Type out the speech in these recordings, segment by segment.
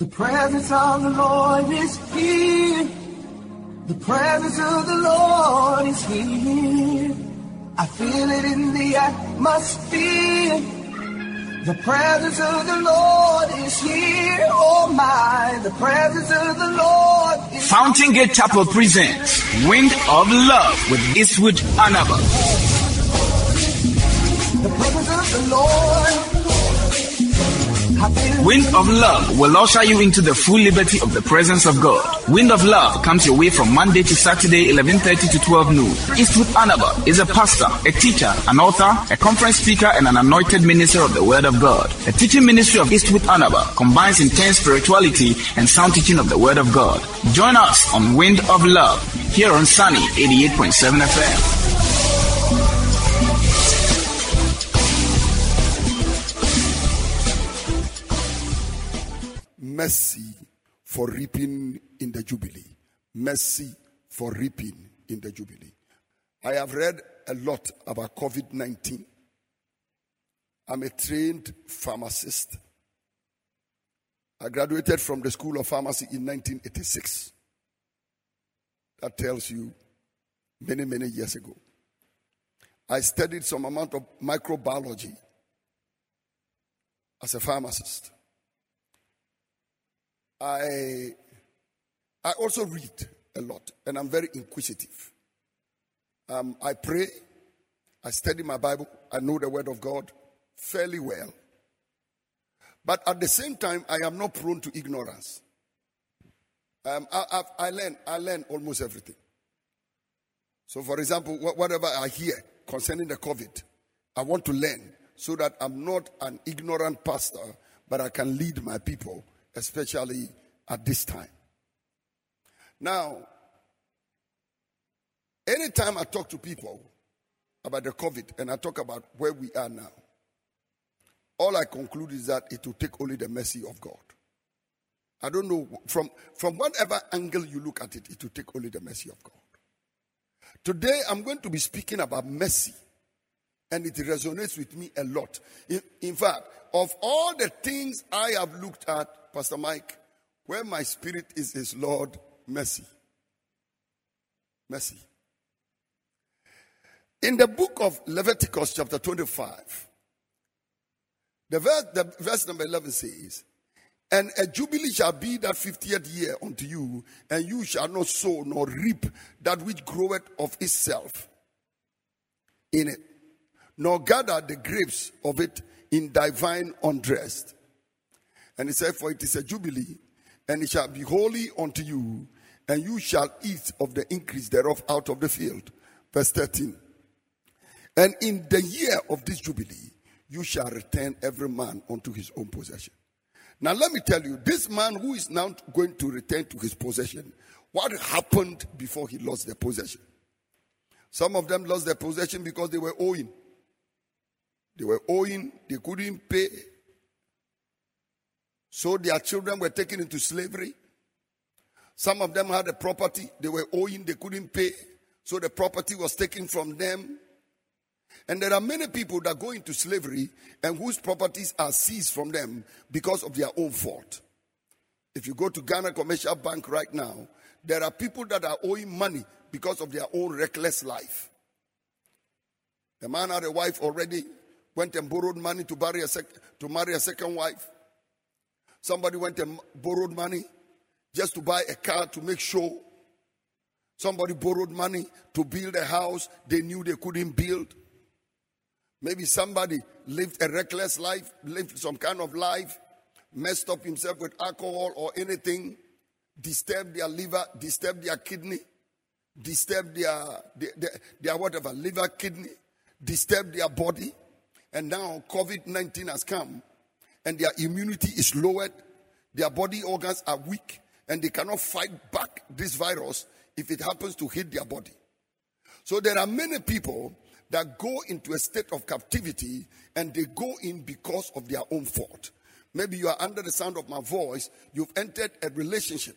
The presence of the Lord is here. The presence of the Lord is here. I feel it in the atmosphere. The presence of the Lord is here. Oh my, the presence of the Lord is Fountain Gate Chapel presents Wind of Love with Eastwood Anaba. the presence of the Lord. Wind of Love will usher you into the full liberty of the presence of God. Wind of Love comes your way from Monday to Saturday, 11.30 to 12 noon. Eastwood Anaba is a pastor, a teacher, an author, a conference speaker, and an anointed minister of the Word of God. The teaching ministry of Eastwood Anaba combines intense spirituality and sound teaching of the Word of God. Join us on Wind of Love here on Sunny 88.7 FM. Mercy for reaping in the Jubilee. Mercy for reaping in the Jubilee. I have read a lot about COVID 19. I'm a trained pharmacist. I graduated from the School of Pharmacy in 1986. That tells you many, many years ago. I studied some amount of microbiology as a pharmacist. I I also read a lot, and I'm very inquisitive. Um, I pray, I study my Bible, I know the Word of God fairly well. But at the same time, I am not prone to ignorance. Um, I, I, I learn, I learn almost everything. So, for example, wha- whatever I hear concerning the COVID, I want to learn so that I'm not an ignorant pastor, but I can lead my people, especially at this time. Now, anytime I talk to people about the COVID and I talk about where we are now, all I conclude is that it will take only the mercy of God. I don't know from from whatever angle you look at it, it will take only the mercy of God. Today I'm going to be speaking about mercy, and it resonates with me a lot. In, in fact, of all the things I have looked at, Pastor Mike, where my spirit is is Lord mercy. Mercy. In the book of Leviticus, chapter 25, the verse, the verse number 11 says, And a jubilee shall be that 50th year unto you, and you shall not sow nor reap that which groweth of itself in it, nor gather the grapes of it in thy vine undressed. And he said, For it is a jubilee, and it shall be holy unto you, and you shall eat of the increase thereof out of the field. Verse 13. And in the year of this jubilee, you shall return every man unto his own possession. Now, let me tell you, this man who is now going to return to his possession, what happened before he lost the possession? Some of them lost their possession because they were owing. They were owing, they couldn't pay. So their children were taken into slavery. Some of them had a property, they were owing, they couldn't pay. So the property was taken from them. And there are many people that go into slavery and whose properties are seized from them because of their own fault. If you go to Ghana Commercial Bank right now, there are people that are owing money because of their own reckless life. The man had a wife already, went and borrowed money to, a sec- to marry a second wife. Somebody went and borrowed money just to buy a car to make sure. Somebody borrowed money to build a house they knew they couldn't build. Maybe somebody lived a reckless life, lived some kind of life, messed up himself with alcohol or anything, disturbed their liver, disturbed their kidney, disturbed their, their, their, their whatever, liver, kidney, disturbed their body. And now COVID 19 has come and their immunity is lowered, their body organs are weak, and they cannot fight back this virus if it happens to hit their body. So there are many people that go into a state of captivity and they go in because of their own fault. Maybe you are under the sound of my voice, you've entered a relationship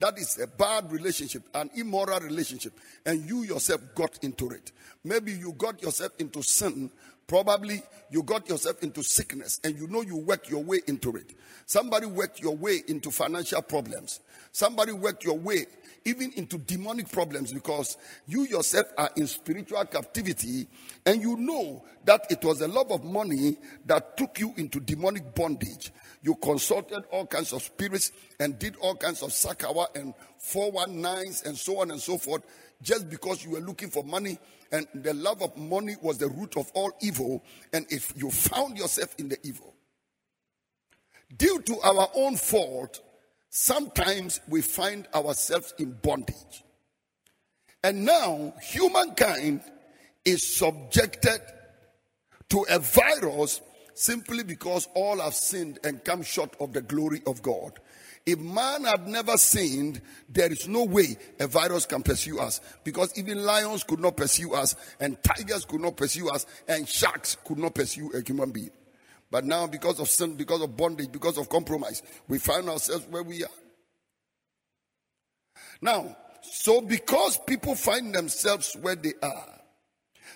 that is a bad relationship, an immoral relationship, and you yourself got into it. Maybe you got yourself into sin Probably you got yourself into sickness and you know you work your way into it. Somebody worked your way into financial problems. Somebody worked your way even into demonic problems because you yourself are in spiritual captivity and you know that it was a love of money that took you into demonic bondage. You consulted all kinds of spirits and did all kinds of sakawa and 419s and so on and so forth just because you were looking for money and the love of money was the root of all evil. And if you found yourself in the evil, due to our own fault, sometimes we find ourselves in bondage. And now humankind is subjected to a virus simply because all have sinned and come short of the glory of God. If man had never sinned, there is no way a virus can pursue us because even lions could not pursue us, and tigers could not pursue us, and sharks could not pursue a human being. But now, because of sin, because of bondage, because of compromise, we find ourselves where we are. Now, so because people find themselves where they are,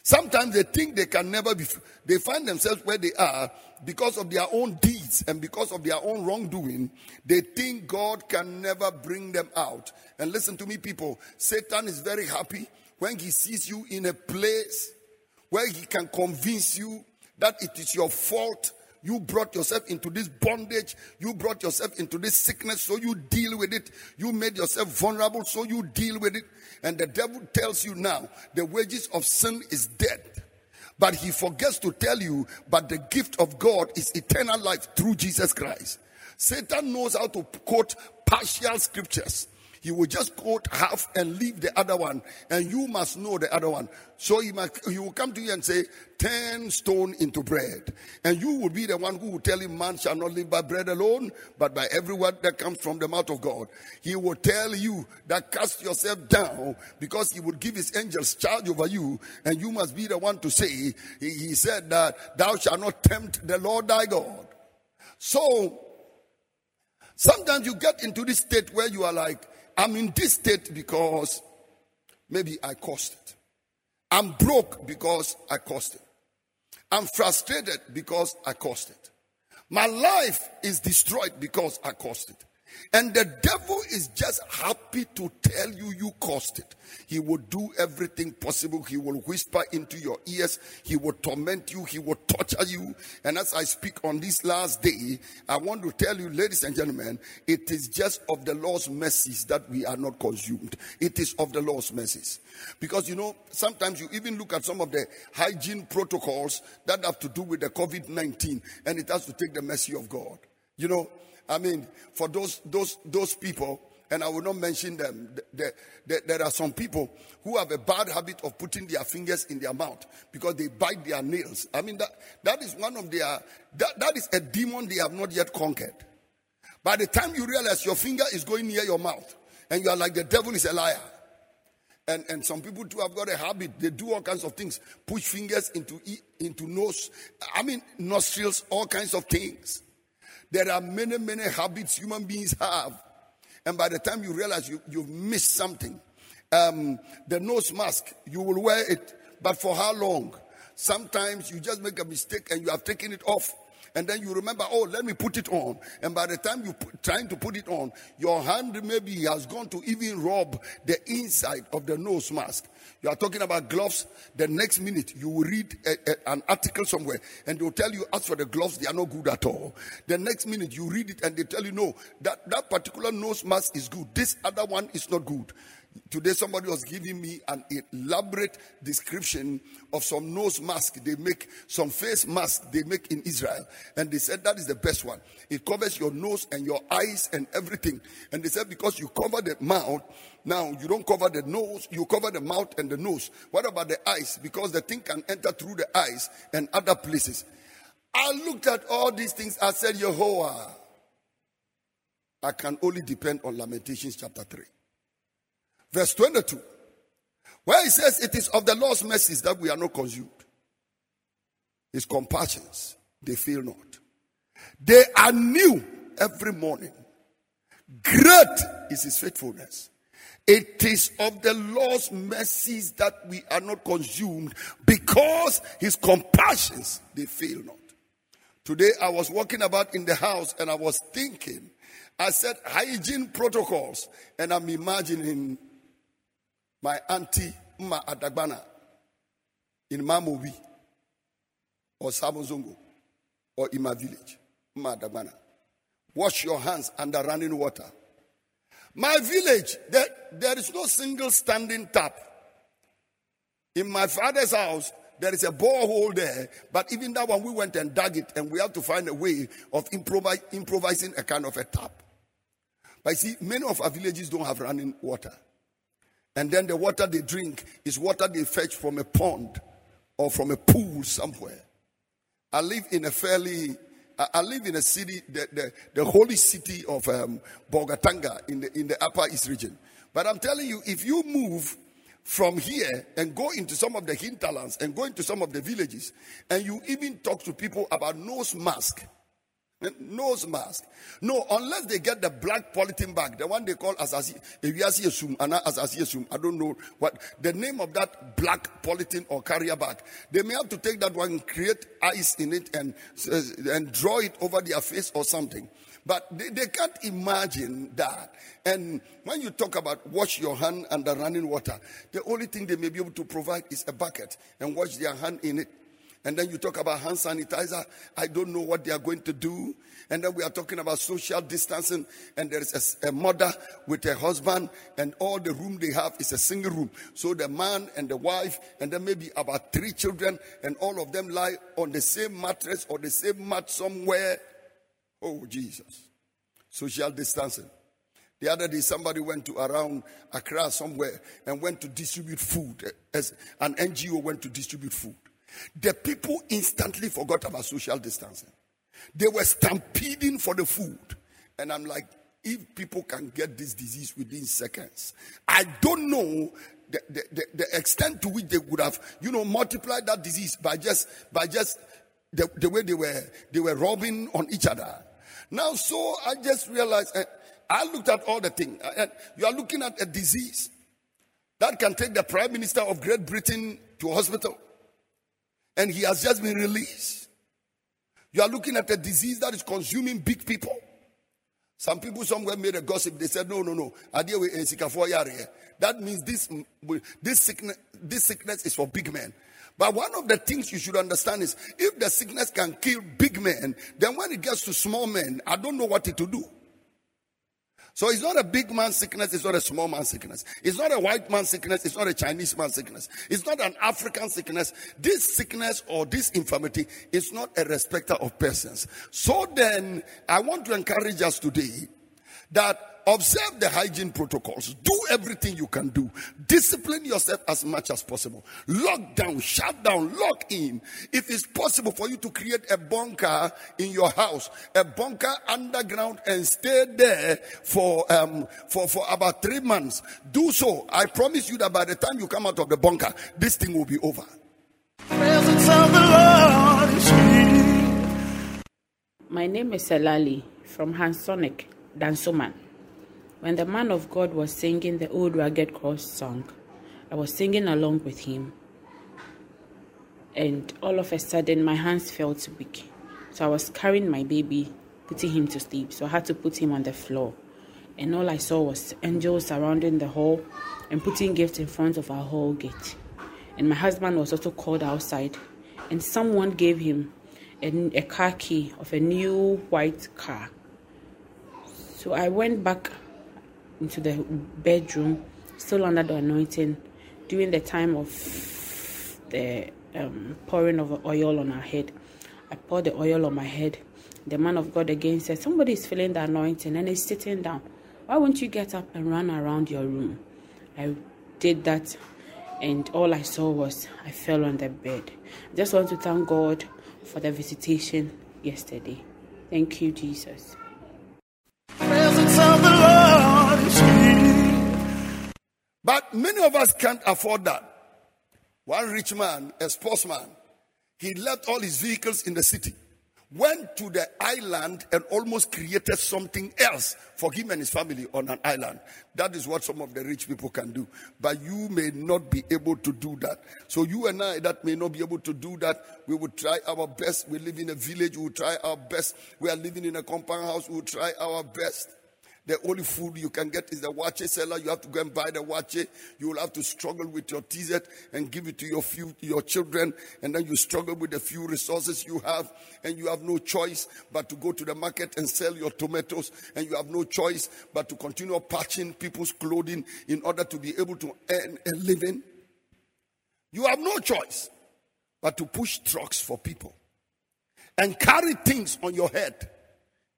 Sometimes they think they can never be, they find themselves where they are because of their own deeds and because of their own wrongdoing. They think God can never bring them out. And listen to me, people. Satan is very happy when he sees you in a place where he can convince you that it is your fault you brought yourself into this bondage. You brought yourself into this sickness, so you deal with it. You made yourself vulnerable, so you deal with it. And the devil tells you now the wages of sin is death. But he forgets to tell you, but the gift of God is eternal life through Jesus Christ. Satan knows how to quote partial scriptures he will just quote half and leave the other one, and you must know the other one. So he, he will come to you and say, Turn stone into bread. And you will be the one who will tell him, Man shall not live by bread alone, but by every word that comes from the mouth of God. He will tell you that cast yourself down because he will give his angels charge over you, and you must be the one to say, He, he said that thou shalt not tempt the Lord thy God. So, sometimes you get into this state where you are like, I'm in this state because maybe I caused it. I'm broke because I caused it. I'm frustrated because I caused it. My life is destroyed because I caused it. And the devil is just happy to tell you you caused it. He will do everything possible. He will whisper into your ears. He will torment you. He will torture you. And as I speak on this last day, I want to tell you, ladies and gentlemen, it is just of the Lord's mercies that we are not consumed. It is of the Lord's mercies. Because you know, sometimes you even look at some of the hygiene protocols that have to do with the COVID 19, and it has to take the mercy of God. You know, I mean, for those those those people, and I will not mention them. There, there, there, are some people who have a bad habit of putting their fingers in their mouth because they bite their nails. I mean, that, that is one of their, that, that is a demon they have not yet conquered. By the time you realize your finger is going near your mouth and you are like the devil is a liar. And, and some people too have got a habit. They do all kinds of things. Push fingers into, into nose. I mean, nostrils, all kinds of things. There are many, many habits human beings have. And by the time you realize you, you've missed something, um, the nose mask, you will wear it, but for how long? Sometimes you just make a mistake and you have taken it off and then you remember, oh, let me put it on. And by the time you're trying to put it on, your hand maybe has gone to even rub the inside of the nose mask. You are talking about gloves. The next minute, you will read a, a, an article somewhere and they'll tell you, as for the gloves, they are not good at all. The next minute, you read it and they tell you, no, that, that particular nose mask is good. This other one is not good. Today, somebody was giving me an elaborate description of some nose mask they make, some face mask they make in Israel. And they said that is the best one. It covers your nose and your eyes and everything. And they said because you cover the mouth, now you don't cover the nose, you cover the mouth and the nose. What about the eyes? Because the thing can enter through the eyes and other places. I looked at all these things. I said, Yehovah, I can only depend on Lamentations chapter 3. Verse 22, where he says, It is of the Lord's mercies that we are not consumed. His compassions, they fail not. They are new every morning. Great is his faithfulness. It is of the Lord's mercies that we are not consumed because his compassions they fail not. Today I was walking about in the house and I was thinking, I said hygiene protocols, and I'm imagining my auntie Ma Adagbana in Mamobi or Sabozongo or in my village, Ma Adagbana. Wash your hands under running water. My village, there, there is no single standing tap. In my father's house, there is a borehole there, but even that one we went and dug it, and we have to find a way of improvising a kind of a tap. But see, many of our villages don't have running water. And then the water they drink is water they fetch from a pond or from a pool somewhere. I live in a fairly I live in a city, the, the, the holy city of um, Bolgatanga in the, in the Upper East region. But I'm telling you, if you move from here and go into some of the hinterlands and go into some of the villages, and you even talk to people about nose mask, Nose mask. No, unless they get the black polythene bag, the one they call asasi, asasi I don't know what the name of that black polythene or carrier bag. They may have to take that one, create ice in it, and uh, and draw it over their face or something. But they, they can't imagine that. And when you talk about wash your hand under running water, the only thing they may be able to provide is a bucket and wash their hand in it and then you talk about hand sanitizer. I don't know what they are going to do. And then we are talking about social distancing. And there is a, a, mother with a husband, and all the room they have is a single room. So the man and the wife, and then maybe about three children, and all of them lie on the same mattress or the same mat somewhere. Oh, Jesus. Social distancing. The other day, somebody went to around Accra somewhere and went to distribute food. As an NGO went to distribute food. The people instantly forgot about social distancing. They were stampeding for the food. And I'm like, if people can get this disease within seconds, I don't know the, the, the, extent to which they would have, you know, multiplied that disease by just by just the, the way they were they were robbing on each other. Now, so I just realized uh, I looked at all the things. Uh, you are looking at a disease that can take the Prime Minister of Great Britain to hospital and he has just been released. You are looking at a disease that is consuming big people. Some people somewhere made a gossip. They said, no, no, no. Eh, eh. That means this, mm, this, sickness, this sickness is for big men. But one of the things you should understand is if the sickness can kill big men, then when it gets to small men, I don't know what it to do. So it's not a big man sickness, it's not a small man sickness. It's not a white man sickness, it's not a Chinese man sickness. It's not an African sickness. This sickness or this infirmity is not a respecter of persons. So then, I want to encourage us today that observe the hygiene protocols. Do everything you can do. Discipline yourself as much as possible. Lock down, shut down, lock in. If it's possible for you to create a bunker in your house, a bunker underground and stay there for, um, for, for about three months, do so. I promise you that by the time you come out of the bunker, this thing will be over. My name is Selali from Hansonic, Dansoman. When the man of God was singing the old rugged cross song, I was singing along with him. And all of a sudden, my hands felt weak. So I was carrying my baby, putting him to sleep. So I had to put him on the floor. And all I saw was angels surrounding the hall and putting gifts in front of our hall gate. And my husband was also called outside. And someone gave him a, a car key of a new white car. So I went back into the bedroom, still under the anointing, during the time of the um, pouring of oil on our head. I poured the oil on my head. The man of God again said, Somebody is feeling the anointing and is sitting down. Why won't you get up and run around your room? I did that, and all I saw was I fell on the bed. I just want to thank God for the visitation yesterday. Thank you, Jesus. Many of us can't afford that. One rich man, a sportsman, he left all his vehicles in the city, went to the island and almost created something else for him and his family on an island. That is what some of the rich people can do. But you may not be able to do that. So you and I that may not be able to do that, we will try our best. We live in a village, we will try our best. We are living in a compound house, we will try our best. The only food you can get is the waakye seller. You have to go and buy the waakye. You will have to struggle with your TZ and give it to your few, your children. And then you struggle with the few resources you have. And you have no choice but to go to the market and sell your tomatoes. And you have no choice but to continue patching people's clothing in order to be able to earn a living. You have no choice but to push trucks for people and carry things on your head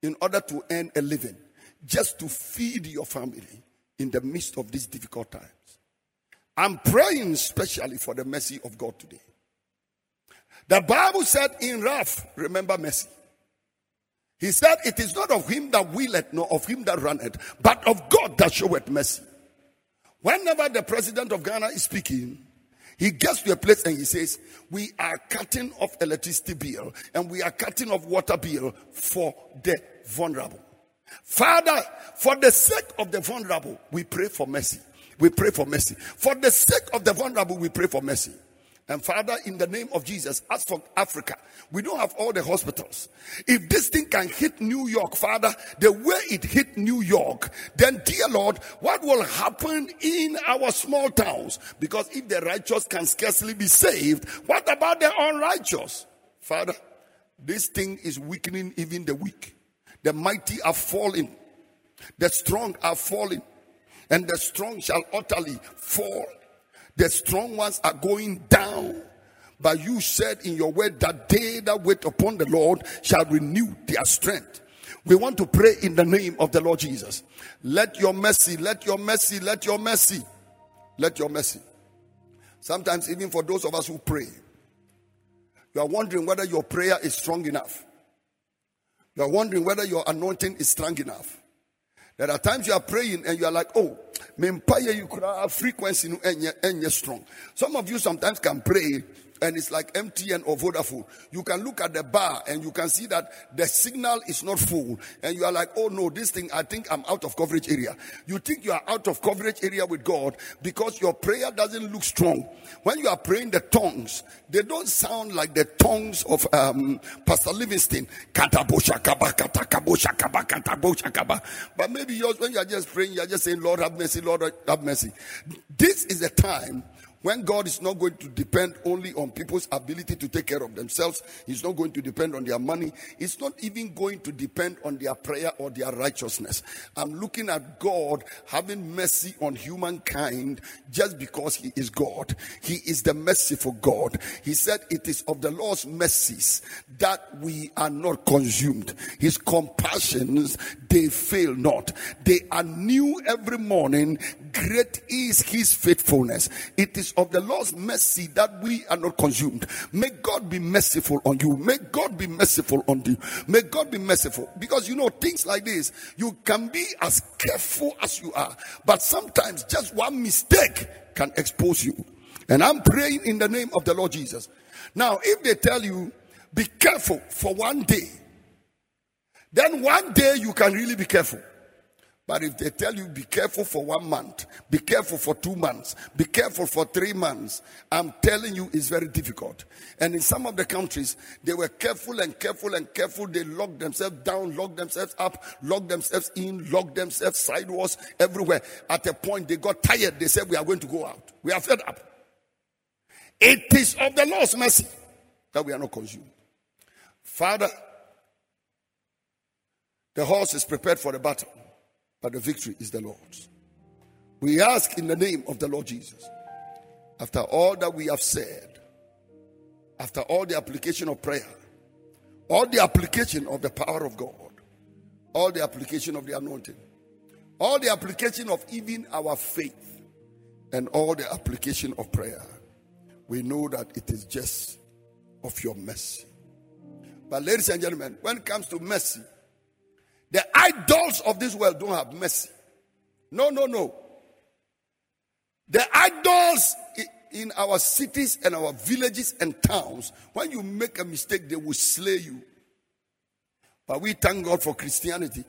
in order to earn a living just to feed your family in the midst of these difficult times. I'm praying especially for the mercy of God today. The Bible said in wrath, remember mercy. He said, It is not of him that willeth, nor of him that runneth, but of God that showeth mercy. Whenever the president of Ghana is speaking, he gets to a place and he says, We are cutting off electricity bill and we are cutting off water bill for the vulnerable. Father, for the sake of the vulnerable, we pray for mercy. We pray for mercy. For the sake of the vulnerable, we pray for mercy. And Father, in the name of Jesus, as for Africa, we don't have all the hospitals. If this thing can hit New York, Father, the way it hit New York, then dear Lord, what will happen in our small towns? Because if the righteous can scarcely be saved, what about the unrighteous? Father, this thing is weakening even the weak. The mighty are falling, the strong are falling, and the strong shall utterly fall. The strong ones are going down. But you said in your word that they that wait upon the Lord shall renew their strength. We want to pray in the name of the Lord Jesus. Let your mercy, let your mercy, let your mercy, let your mercy. Sometimes, even for those of us who pray, you are wondering whether your prayer is strong enough. You are wondering whether your anointing is strong enough. There are times you are praying and you are like, oh, mempaye you could have frequency and you're strong. Some of you sometimes can pray and it's like MTN or Vodafone. You can look at the bar and you can see that the signal is not full. And you are like, oh no, this thing, I think I'm out of coverage area. You think you are out of coverage area with God because your prayer doesn't look strong. When you are praying the tongues, they don't sound like the tongues of um, Pastor Livingston. But maybe yours, when you are just praying, you are just saying, Lord have mercy, Lord have mercy. This is the time when God is not going to depend only on people's ability to take care of themselves, He's not going to depend on their money, He's not even going to depend on their prayer or their righteousness. I'm looking at God having mercy on humankind just because He is God. He is the merciful God. He said, It is of the Lord's mercies that we are not consumed. His compassions, they fail not. They are new every morning. Great is His faithfulness. It is of the Lord's mercy that we are not consumed. May God be merciful on you. May God be merciful on you. May God be merciful. Because you know, things like this, you can be as careful as you are, but sometimes just one mistake can expose you. And I'm praying in the name of the Lord Jesus. Now, if they tell you, be careful for one day, then one day you can really be careful. But if they tell you, be careful for one month, be careful for two months, be careful for three months, I'm telling you, it's very difficult. And in some of the countries, they were careful and careful and careful. They locked themselves down, locked themselves up, locked themselves in, locked themselves sideways, everywhere. At a point, they got tired. They said, We are going to go out. We are fed up. It is of the Lord's mercy that we are not consumed. Father, the horse is prepared for the battle but the victory is the Lord's. We ask in the name of the Lord Jesus, after all that we have said, after all the application of prayer, all the application of the power of God, all the application of the anointing, all the application of even our faith, and all the application of prayer, we know that it is just of your mercy. But, ladies and gentlemen, when it comes to mercy, the idols of this world don't have mercy. No, no, no. The idols in our cities and our villages and towns, when you make a mistake, they will slay you. But we thank God for Christianity.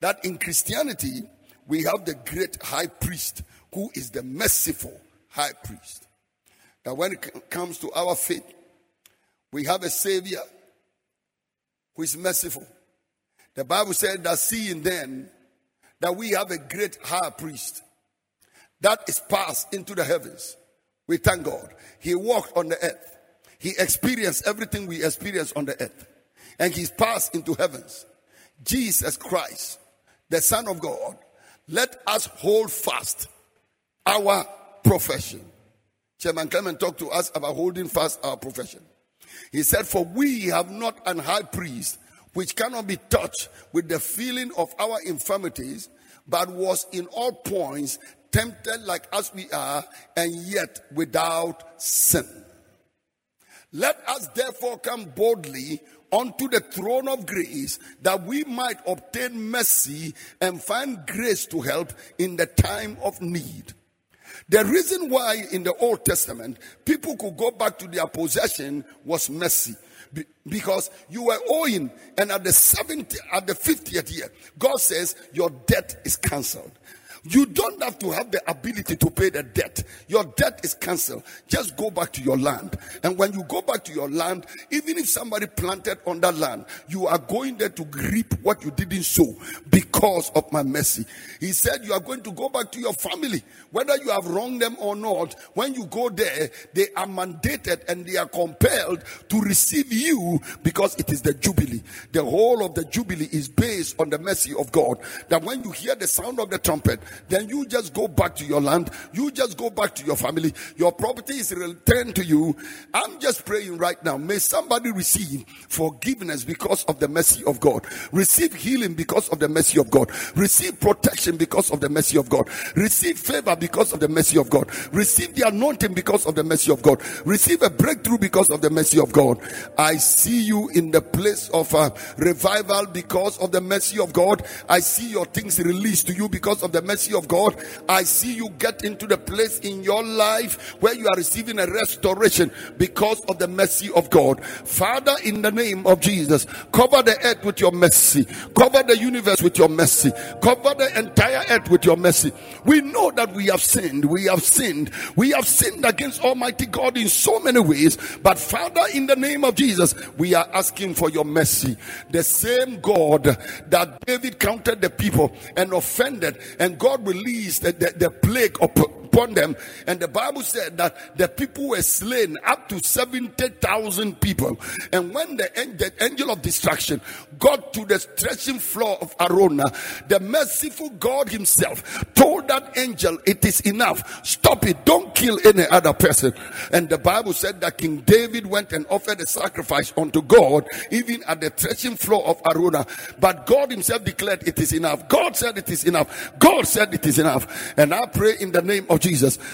That in Christianity, we have the great high priest who is the merciful high priest. That when it comes to our faith, we have a savior who is merciful. The Bible said that seeing then that we have a great high priest that is passed into the heavens. We thank God. He walked on the earth. He experienced everything we experience on the earth. And he's passed into heavens. Jesus Christ, the Son of God, let us hold fast our profession. Chairman Clement talked to us about holding fast our profession. He said, For we have not an high priest which cannot be touched with the feeling of our infirmities, but was in all points tempted like as we are, and yet without sin. Let us therefore come boldly unto the throne of grace that we might obtain mercy and find grace to help in the time of need. The reason why in the Old Testament people could go back to their possession was mercy. Because you were owing, and at the 70th, at the 50th year, God says your debt is cancelled. You don't have to have the ability to pay the debt. Your debt is cancelled. Just go back to your land. And when you go back to your land, even if somebody planted on that land, you are going there to reap what you didn't sow because of my mercy. He said you are going to go back to your family. Whether you have wronged them or not, when you go there, they are mandated and they are compelled to receive you because it is the Jubilee. The whole of the Jubilee is based on the mercy of God. That when you hear the sound of the trumpet, then you just go back to your land. You just go back to your family. Your property is returned to you. I'm just praying right now. May somebody receive forgiveness because of the mercy of God. Receive healing because of the mercy of God. Receive protection because of the mercy of God. Receive favor because of the mercy of God. Receive the anointing because of the mercy of God. Receive a breakthrough because of the mercy of God. I see you in the place of a revival because of the mercy of God. I see your things released to you because of the mercy mercy of God, I see you get into the place in your life where you are receiving a restoration because of the mercy of God. Father, in the name of Jesus, cover the earth with your mercy, cover the universe with your mercy, cover the entire earth with your mercy. We know that we have sinned, we have sinned, we have sinned against Almighty God in so many ways, but Father, in the name of Jesus, we are asking for your mercy. The same God that David counted the people and offended, and God God released the, the, the plague upon them. And the Bible said that the people were slain up to 70,000 people. And when the, the angel of destruction got to the threshing floor of Araunah, the merciful God himself told that angel, it is enough. Stop it. Don't kill any other person. And the Bible said that King David went and offered a sacrifice unto God, even at the threshing floor of Araunah. But God himself declared it is enough. God said it is enough. God said it is enough. And I pray in the name of Jesus,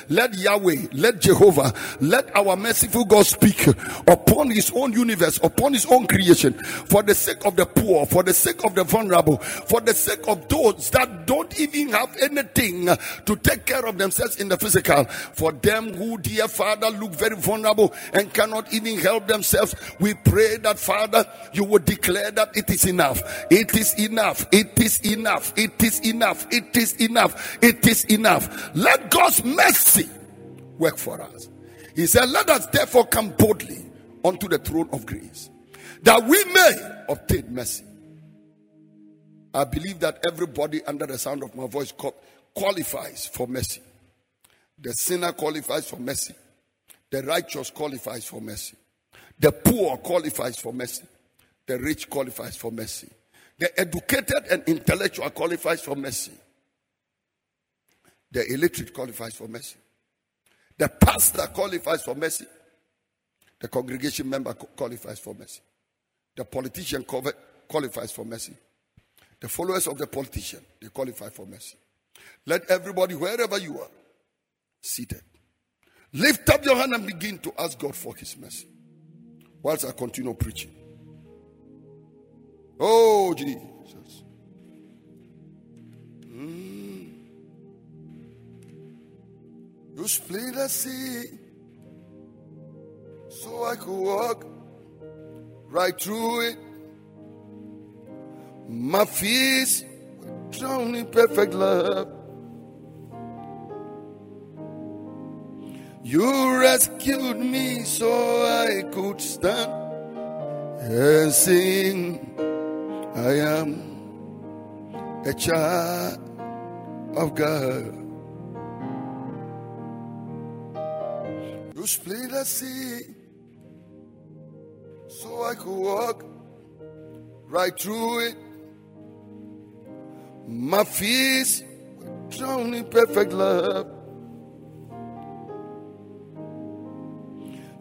let Yahweh, let Jehovah, let our merciful God speak upon his own universe, upon his own creation, for the sake of the poor, for the sake of the vulnerable, for the sake of those that don't even have anything to take care of themselves in the physical, for them who, dear Father, look very vulnerable and cannot even help themselves. We pray that, Father, you would declare that it is enough. It is enough. It is enough. It is enough. It is enough. It is enough. Let God's mercy work for us. He said, Let us therefore come boldly unto the throne of grace that we may obtain mercy. I believe that everybody under the sound of my voice qualifies for mercy. The sinner qualifies for mercy. The righteous qualifies for mercy. The poor qualifies for mercy. The rich qualifies for mercy. The educated and intellectual qualifies for mercy. The illiterate qualifies for mercy. The pastor qualifies for mercy. The congregation member qualifies for mercy. The politician qualifies for mercy. The followers of the politician, they qualify for mercy. Let everybody, wherever you are, seated, lift up your hand and begin to ask God for his mercy. Whilst I continue preaching. Oh, Jesus. Mm. You split the sea so I could walk right through it. My fears were drowned in perfect love. You rescued me so I could stand and sing. I am a child of God. You split the sea so I could walk right through it. My fears were drowned in perfect love.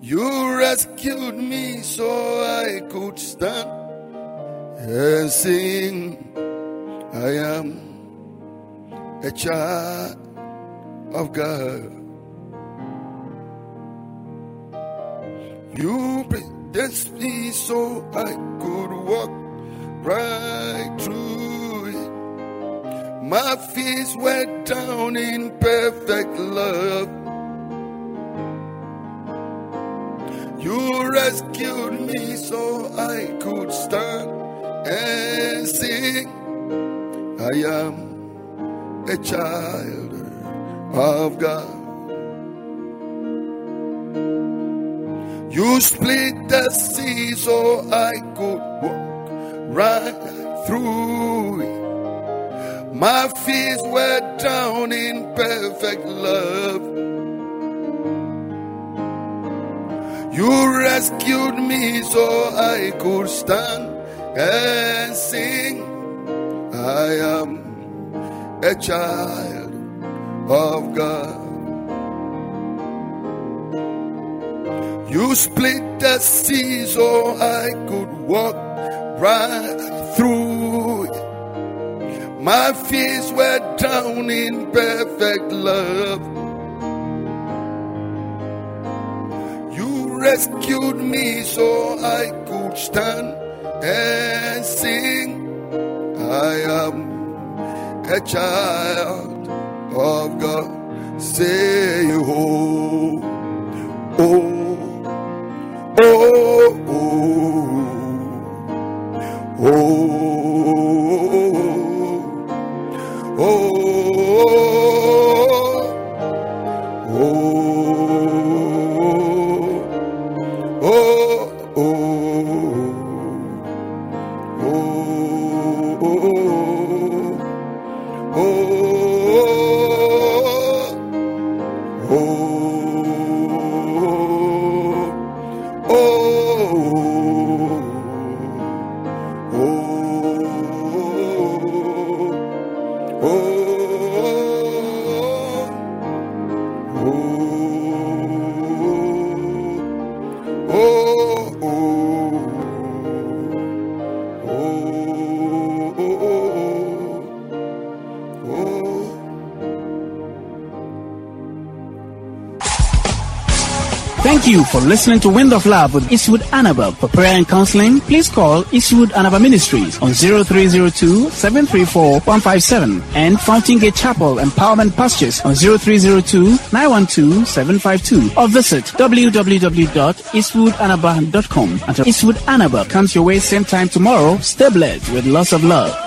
You rescued me so I could stand and sing. I am a child of God. You blessed me so I could walk right through it. My feet went down in perfect love. You rescued me so I could stand and sing. I am a child of God. You split the sea so I could walk right through it. My feet were down in perfect love. You rescued me so I could stand and sing. I am a child of God. You split the sea so I could walk right through it. My feet were down in perfect love. You rescued me so I could stand and sing. I am a child of God. Say, oh. Oh, you for listening to Wind of Love with Eastwood Anaba. For prayer and counseling, please call Eastwood Anaba Ministries on 0302-734-157 and Fountain Gate Chapel Empowerment Pastures on 0302-912-752 or visit www.eastwoodanaba.com. Until Eastwood Anaba comes your way same time tomorrow, stay blessed with lots of love.